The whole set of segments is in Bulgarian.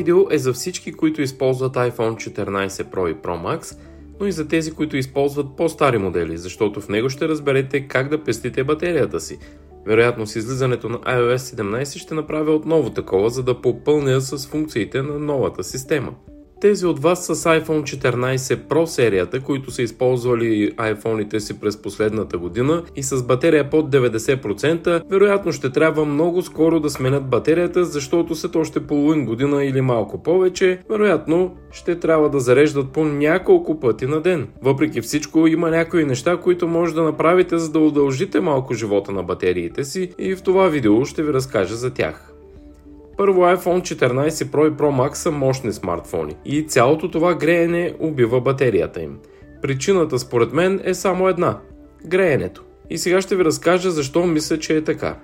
видео е за всички, които използват iPhone 14 Pro и Pro Max, но и за тези, които използват по-стари модели, защото в него ще разберете как да пестите батерията си. Вероятно с излизането на iOS 17 ще направя отново такова, за да попълня с функциите на новата система. Тези от вас с iPhone 14 Pro серията, които са използвали iPhone-ите си през последната година и с батерия под 90%, вероятно ще трябва много скоро да сменят батерията, защото след още половин година или малко повече, вероятно ще трябва да зареждат по няколко пъти на ден. Въпреки всичко, има някои неща, които може да направите, за да удължите малко живота на батериите си и в това видео ще ви разкажа за тях. Първо iPhone 14 Pro и Pro Max са мощни смартфони и цялото това греене убива батерията им. Причината според мен е само една – греенето. И сега ще ви разкажа защо мисля, че е така.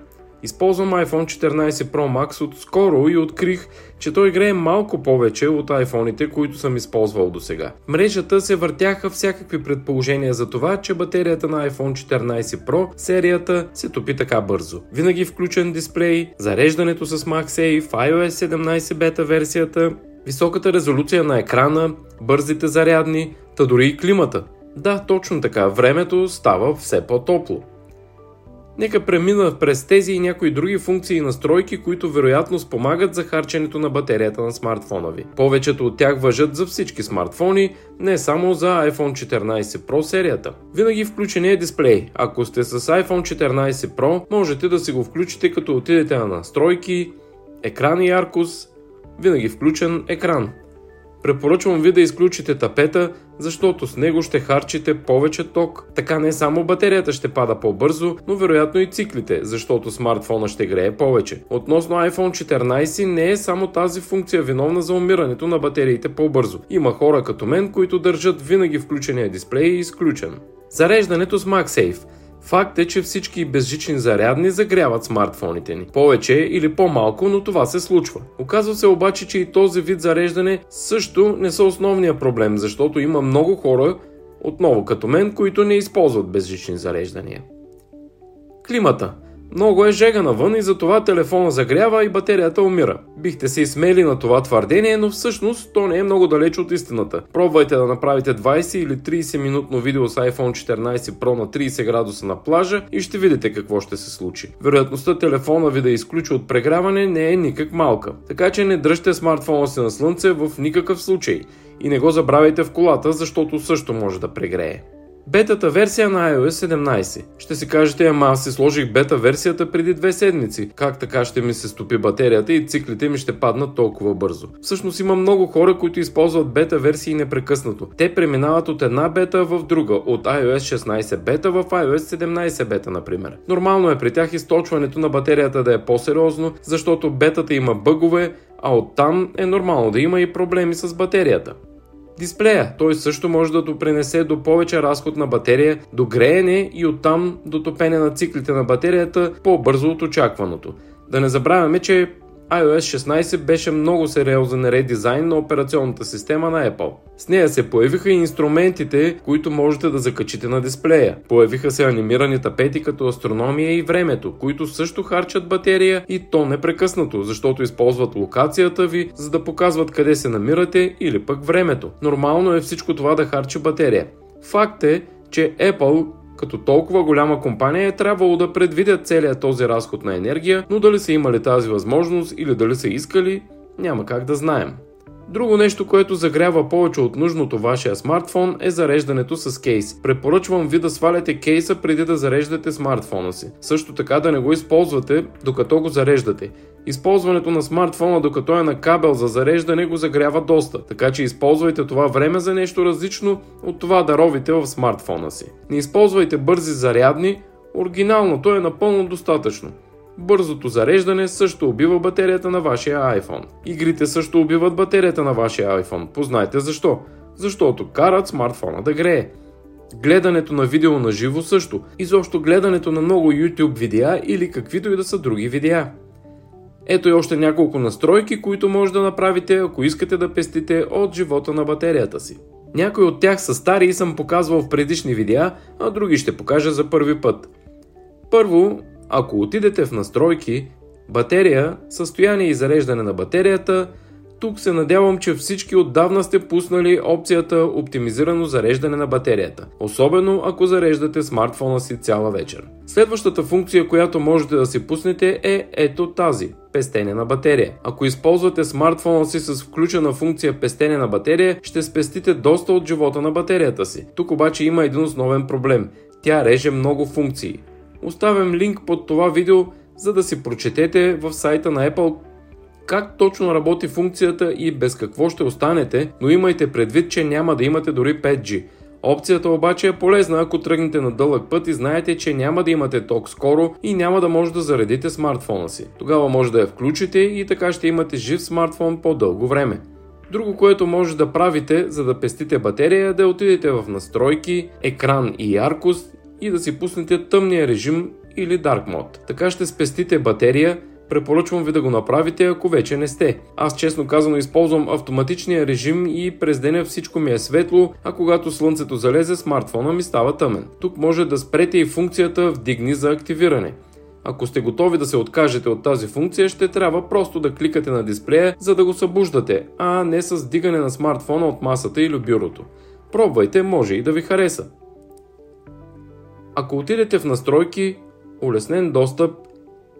Използвам iPhone 14 Pro Max от скоро и открих, че той грее малко повече от iPhone-ите, които съм използвал до сега. Мрежата се въртяха всякакви предположения за това, че батерията на iPhone 14 Pro серията се топи така бързо. Винаги включен дисплей, зареждането с MagSafe, iOS 17 бета версията, високата резолюция на екрана, бързите зарядни, та дори и климата. Да, точно така, времето става все по-топло. Нека премина през тези и някои други функции и настройки, които вероятно спомагат за харченето на батерията на смартфона ви. Повечето от тях въжат за всички смартфони, не само за iPhone 14 Pro серията. Винаги включен е дисплей. Ако сте с iPhone 14 Pro, можете да си го включите като отидете на настройки, екран и яркост, винаги включен екран. Препоръчвам ви да изключите тапета, защото с него ще харчите повече ток. Така не само батерията ще пада по-бързо, но вероятно и циклите, защото смартфона ще грее повече. Относно iPhone 14 не е само тази функция виновна за умирането на батериите по-бързо. Има хора като мен, които държат винаги включения дисплей и изключен. Зареждането с MagSafe – Факт е, че всички безжични зарядни загряват смартфоните ни. Повече или по-малко, но това се случва. Оказва се обаче, че и този вид зареждане също не са основния проблем, защото има много хора, отново като мен, които не използват безжични зареждания. Климата – много е жега навън и затова телефона загрява и батерията умира. Бихте се изсмели на това твърдение, но всъщност то не е много далеч от истината. Пробвайте да направите 20 или 30 минутно видео с iPhone 14 Pro на 30 градуса на плажа и ще видите какво ще се случи. Вероятността телефона ви да изключи от прегряване не е никак малка. Така че не дръжте смартфона си на слънце в никакъв случай. И не го забравяйте в колата, защото също може да прегрее. Бетата версия на iOS 17. Ще си кажете, ама аз си сложих бета версията преди две седмици. Как така ще ми се стопи батерията и циклите ми ще паднат толкова бързо? Всъщност има много хора, които използват бета версии непрекъснато. Те преминават от една бета в друга, от iOS 16 бета в iOS 17 бета, например. Нормално е при тях източването на батерията да е по-сериозно, защото бетата има бъгове, а оттам е нормално да има и проблеми с батерията. Дисплея. Той също може да допринесе до повече разход на батерия, до греене и оттам до топене на циклите на батерията по-бързо от очакваното. Да не забравяме, че iOS 16 беше много сериозен редизайн на операционната система на Apple. С нея се появиха и инструментите, които можете да закачите на дисплея. Появиха се анимирани тапети като астрономия и времето, които също харчат батерия и то непрекъснато, защото използват локацията ви, за да показват къде се намирате или пък времето. Нормално е всичко това да харчи батерия. Факт е, че Apple като толкова голяма компания е трябвало да предвидят целият този разход на енергия, но дали са имали тази възможност или дали са искали, няма как да знаем. Друго нещо, което загрява повече от нужното вашия смартфон е зареждането с кейс. Препоръчвам ви да сваляте кейса преди да зареждате смартфона си. Също така да не го използвате докато го зареждате. Използването на смартфона докато е на кабел за зареждане го загрява доста, така че използвайте това време за нещо различно от това да ровите в смартфона си. Не използвайте бързи зарядни, оригиналното е напълно достатъчно. Бързото зареждане също убива батерията на вашия iPhone. Игрите също убиват батерията на вашия iPhone. Познайте защо. Защото карат смартфона да грее. Гледането на видео на живо също. Изобщо гледането на много YouTube видеа или каквито и да са други видеа. Ето и още няколко настройки, които може да направите, ако искате да пестите от живота на батерията си. Някои от тях са стари и съм показвал в предишни видеа, а други ще покажа за първи път. Първо, ако отидете в настройки, батерия, състояние и зареждане на батерията, Тук се надявам, че всички отдавна сте пуснали опцията оптимизирано зареждане на батерията, особено ако зареждате смартфона си цяла вечер. Следващата функция, която можете да си пуснете е ето тази – пестене на батерия. Ако използвате смартфона си с включена функция пестене на батерия, ще спестите доста от живота на батерията си. Тук обаче има един основен проблем. Тя реже много функции. Оставям линк под това видео, за да си прочетете в сайта на Apple как точно работи функцията и без какво ще останете, но имайте предвид, че няма да имате дори 5G. Опцията обаче е полезна, ако тръгнете на дълъг път и знаете, че няма да имате ток скоро и няма да може да заредите смартфона си. Тогава може да я включите и така ще имате жив смартфон по-дълго време. Друго, което може да правите, за да пестите батерия, е да отидете в настройки, екран и яркост и да си пуснете тъмния режим или Dark Mode. Така ще спестите батерия, Препоръчвам ви да го направите, ако вече не сте. Аз честно казано използвам автоматичния режим и през деня всичко ми е светло, а когато слънцето залезе смартфона ми става тъмен. Тук може да спрете и функцията вдигни за активиране. Ако сте готови да се откажете от тази функция, ще трябва просто да кликате на дисплея, за да го събуждате, а не с дигане на смартфона от масата или бюрото. Пробвайте, може и да ви хареса. Ако отидете в настройки, улеснен достъп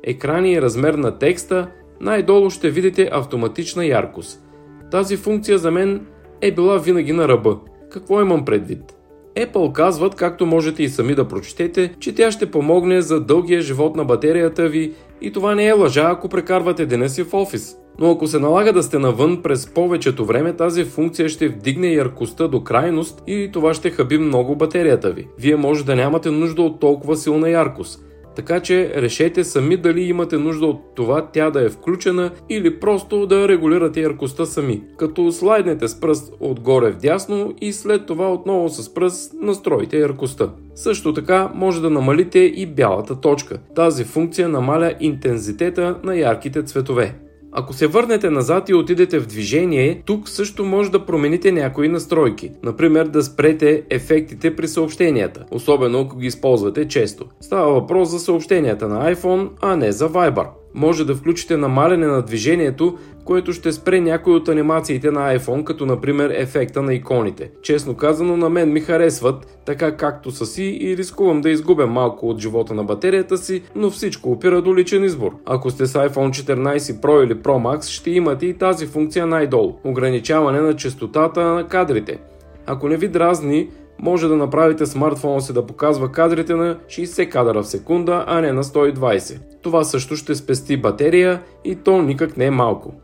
екрани и размер на текста, най-долу ще видите автоматична яркост. Тази функция за мен е била винаги на ръба. Какво имам предвид? Apple казват, както можете и сами да прочетете, че тя ще помогне за дългия живот на батерията ви и това не е лъжа, ако прекарвате деня си в офис. Но ако се налага да сте навън през повечето време, тази функция ще вдигне яркостта до крайност и това ще хаби много батерията ви. Вие може да нямате нужда от толкова силна яркост. Така че решете сами дали имате нужда от това тя да е включена или просто да регулирате яркостта сами, като слайднете с пръст отгоре в дясно и след това отново с пръст настроите яркостта. Също така може да намалите и бялата точка. Тази функция намаля интензитета на ярките цветове. Ако се върнете назад и отидете в движение, тук също може да промените някои настройки. Например да спрете ефектите при съобщенията, особено ако ги използвате често. Става въпрос за съобщенията на iPhone, а не за Viber може да включите намаляне на движението, което ще спре някои от анимациите на iPhone, като например ефекта на иконите. Честно казано, на мен ми харесват, така както са си и рискувам да изгубя малко от живота на батерията си, но всичко опира до личен избор. Ако сте с iPhone 14 Pro или Pro Max, ще имате и тази функция най-долу – ограничаване на частотата на кадрите. Ако не ви дразни, може да направите смартфона си да показва кадрите на 60 кадра в секунда, а не на 120. Това също ще спести батерия и то никак не е малко.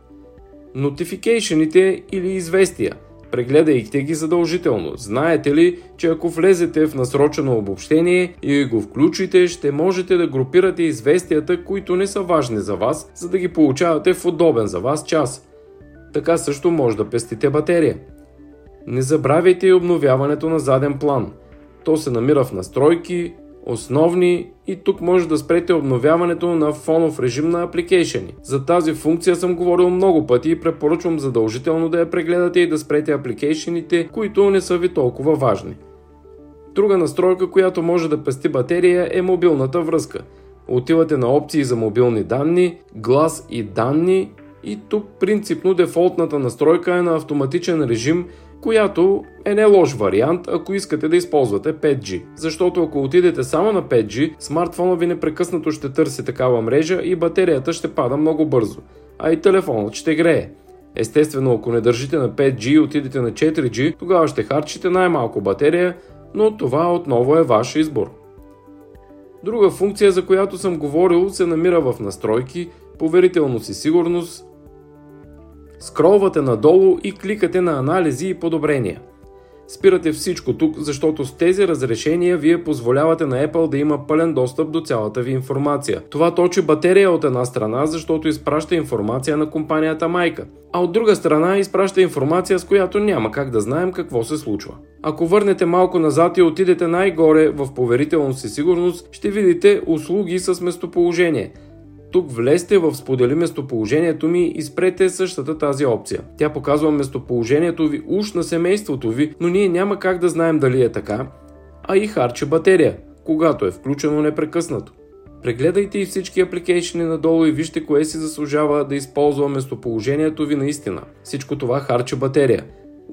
Нотификейшените или известия. Прегледайте ги задължително. Знаете ли, че ако влезете в насрочено обобщение и го включите, ще можете да групирате известията, които не са важни за вас, за да ги получавате в удобен за вас час. Така също може да пестите батерия. Не забравяйте и обновяването на заден план. То се намира в настройки, основни и тук може да спрете обновяването на фонов режим на апликейшени. За тази функция съм говорил много пъти и препоръчвам задължително да я прегледате и да спрете апликейшените, които не са ви толкова важни. Друга настройка, която може да пести батерия е мобилната връзка. Отивате на опции за мобилни данни, глас и данни и тук принципно дефолтната настройка е на автоматичен режим която е не лош вариант, ако искате да използвате 5G. Защото ако отидете само на 5G, смартфона ви непрекъснато ще търси такава мрежа и батерията ще пада много бързо. А и телефонът ще грее. Естествено, ако не държите на 5G и отидете на 4G, тогава ще харчите най-малко батерия, но това отново е ваш избор. Друга функция, за която съм говорил, се намира в настройки, поверителност и сигурност, Скролвате надолу и кликате на анализи и подобрения. Спирате всичко тук, защото с тези разрешения вие позволявате на Apple да има пълен достъп до цялата ви информация. Това точи батерия от една страна, защото изпраща информация на компанията майка, а от друга страна изпраща информация, с която няма как да знаем какво се случва. Ако върнете малко назад и отидете най-горе в поверителност и сигурност, ще видите услуги с местоположение – тук влезте в сподели местоположението ми и спрете същата тази опция. Тя показва местоположението ви уж на семейството ви, но ние няма как да знаем дали е така, а и харче батерия, когато е включено непрекъснато. Прегледайте и всички апликейшени надолу и вижте кое си заслужава да използва местоположението ви наистина. Всичко това харча батерия.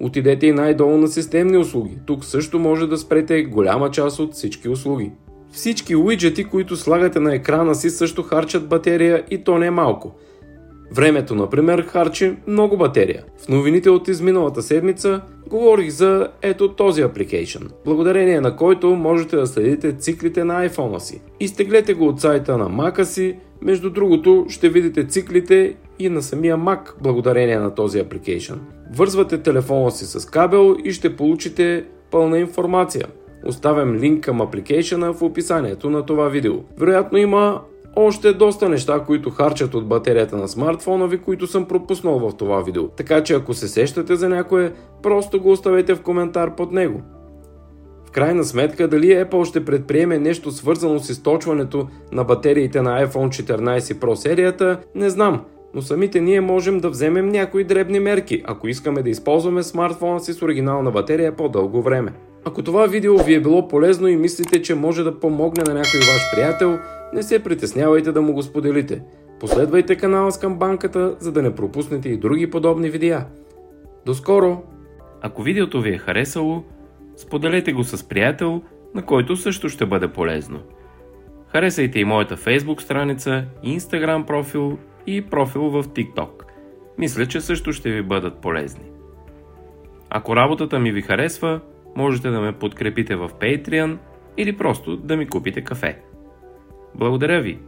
Отидете и най-долу на системни услуги. Тук също може да спрете голяма част от всички услуги. Всички уиджети, които слагате на екрана си също харчат батерия и то не е малко. Времето, например, харчи много батерия. В новините от изминалата седмица говорих за ето този апликейшн, благодарение на който можете да следите циклите на iPhone си. Изтеглете го от сайта на Mac си, между другото ще видите циклите и на самия Mac благодарение на този апликейшн. Вързвате телефона си с кабел и ще получите пълна информация. Оставям линк към апликейшена в описанието на това видео. Вероятно има още доста неща, които харчат от батерията на смартфона ви, които съм пропуснал в това видео. Така че ако се сещате за някое, просто го оставете в коментар под него. В крайна сметка, дали Apple ще предприеме нещо свързано с източването на батериите на iPhone 14 Pro серията, не знам, но самите ние можем да вземем някои дребни мерки, ако искаме да използваме смартфона си с оригинална батерия по-дълго време. Ако това видео ви е било полезно и мислите, че може да помогне на някой ваш приятел, не се притеснявайте да му го споделите. Последвайте канала с камбанката, за да не пропуснете и други подобни видеа. До скоро! Ако видеото ви е харесало, споделете го с приятел, на който също ще бъде полезно. Харесайте и моята Facebook страница, Instagram профил и профил в TikTok. Мисля, че също ще ви бъдат полезни. Ако работата ми ви харесва, можете да ме подкрепите в Patreon или просто да ми купите кафе. Благодаря ви!